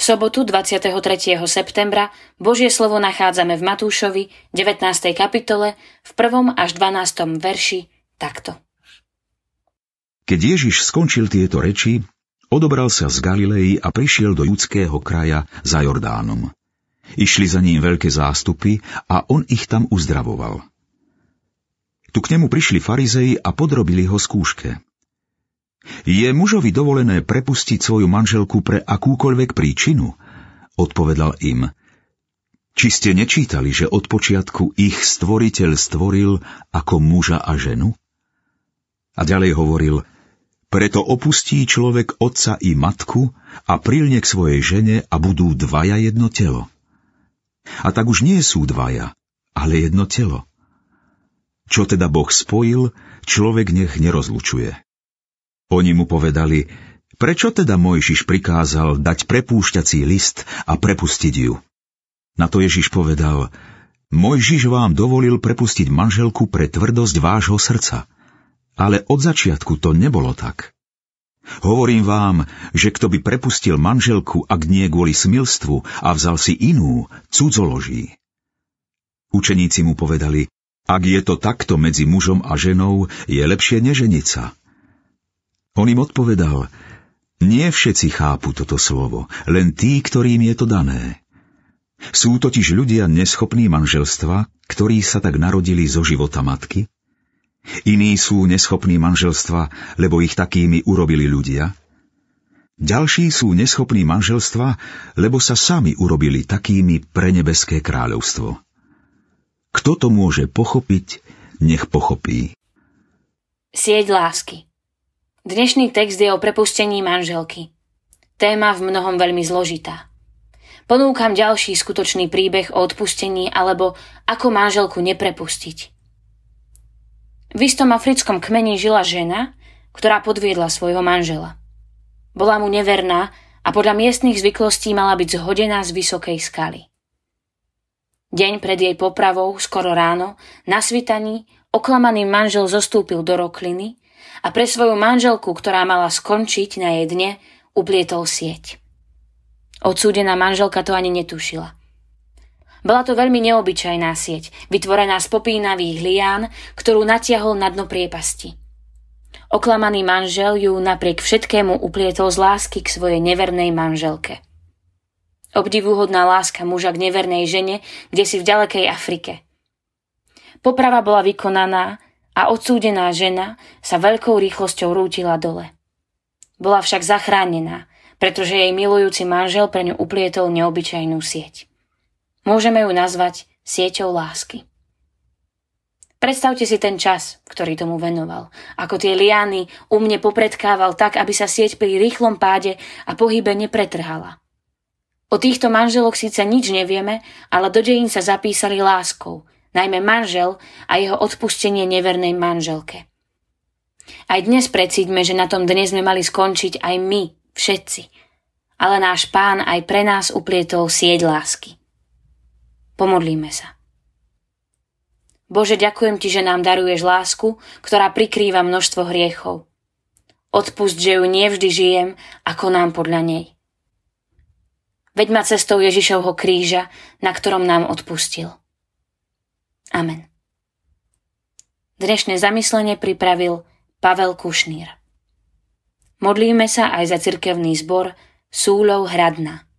sobotu 23. septembra Božie slovo nachádzame v Matúšovi 19. kapitole v 1. až 12. verši takto. Keď Ježiš skončil tieto reči, odobral sa z Galilei a prišiel do judského kraja za Jordánom. Išli za ním veľké zástupy a on ich tam uzdravoval. Tu k nemu prišli farizei a podrobili ho skúške. Je mužovi dovolené prepustiť svoju manželku pre akúkoľvek príčinu? Odpovedal im. Či ste nečítali, že od počiatku ich stvoriteľ stvoril ako muža a ženu? A ďalej hovoril, preto opustí človek otca i matku a prilne k svojej žene a budú dvaja jedno telo. A tak už nie sú dvaja, ale jedno telo. Čo teda Boh spojil, človek nech nerozlučuje. Oni mu povedali, prečo teda Mojžiš prikázal dať prepúšťací list a prepustiť ju? Na to Ježiš povedal, Mojžiš vám dovolil prepustiť manželku pre tvrdosť vášho srdca. Ale od začiatku to nebolo tak. Hovorím vám, že kto by prepustil manželku, ak nie kvôli smilstvu a vzal si inú, cudzoloží. Učeníci mu povedali, ak je to takto medzi mužom a ženou, je lepšie neženiť sa. On im odpovedal, nie všetci chápu toto slovo, len tí, ktorým je to dané. Sú totiž ľudia neschopní manželstva, ktorí sa tak narodili zo života matky? Iní sú neschopní manželstva, lebo ich takými urobili ľudia? Ďalší sú neschopní manželstva, lebo sa sami urobili takými pre nebeské kráľovstvo. Kto to môže pochopiť, nech pochopí. Sieť lásky Dnešný text je o prepustení manželky. Téma v mnohom veľmi zložitá. Ponúkam ďalší skutočný príbeh o odpustení alebo ako manželku neprepustiť. V istom africkom kmeni žila žena, ktorá podviedla svojho manžela. Bola mu neverná a podľa miestnych zvyklostí mala byť zhodená z vysokej skaly. Deň pred jej popravou, skoro ráno, na svitaní, oklamaný manžel zostúpil do rokliny a pre svoju manželku, ktorá mala skončiť na jej dne, uplietol sieť. Odsúdená manželka to ani netušila. Bola to veľmi neobyčajná sieť, vytvorená z popínavých lián, ktorú natiahol na dno priepasti. Oklamaný manžel ju napriek všetkému uplietol z lásky k svojej nevernej manželke. Obdivuhodná láska muža k nevernej žene, kde si v ďalekej Afrike. Poprava bola vykonaná a odsúdená žena sa veľkou rýchlosťou rútila dole. Bola však zachránená, pretože jej milujúci manžel pre ňu uplietol neobyčajnú sieť. Môžeme ju nazvať sieťou lásky. Predstavte si ten čas, ktorý tomu venoval, ako tie liany u mne popredkával tak, aby sa sieť pri rýchlom páde a pohybe nepretrhala. O týchto manželoch síce nič nevieme, ale do dejín sa zapísali láskou, najmä manžel a jeho odpustenie nevernej manželke. Aj dnes precíďme, že na tom dnes sme mali skončiť aj my, všetci. Ale náš pán aj pre nás uplietol sieť lásky. Pomodlíme sa. Bože, ďakujem Ti, že nám daruješ lásku, ktorá prikrýva množstvo hriechov. Odpust, že ju nevždy žijem a konám podľa nej. Veď ma cestou Ježišovho kríža, na ktorom nám odpustil. Amen. Dnešné zamyslenie pripravil Pavel Kušnír. Modlíme sa aj za cirkevný zbor Súlov Hradna.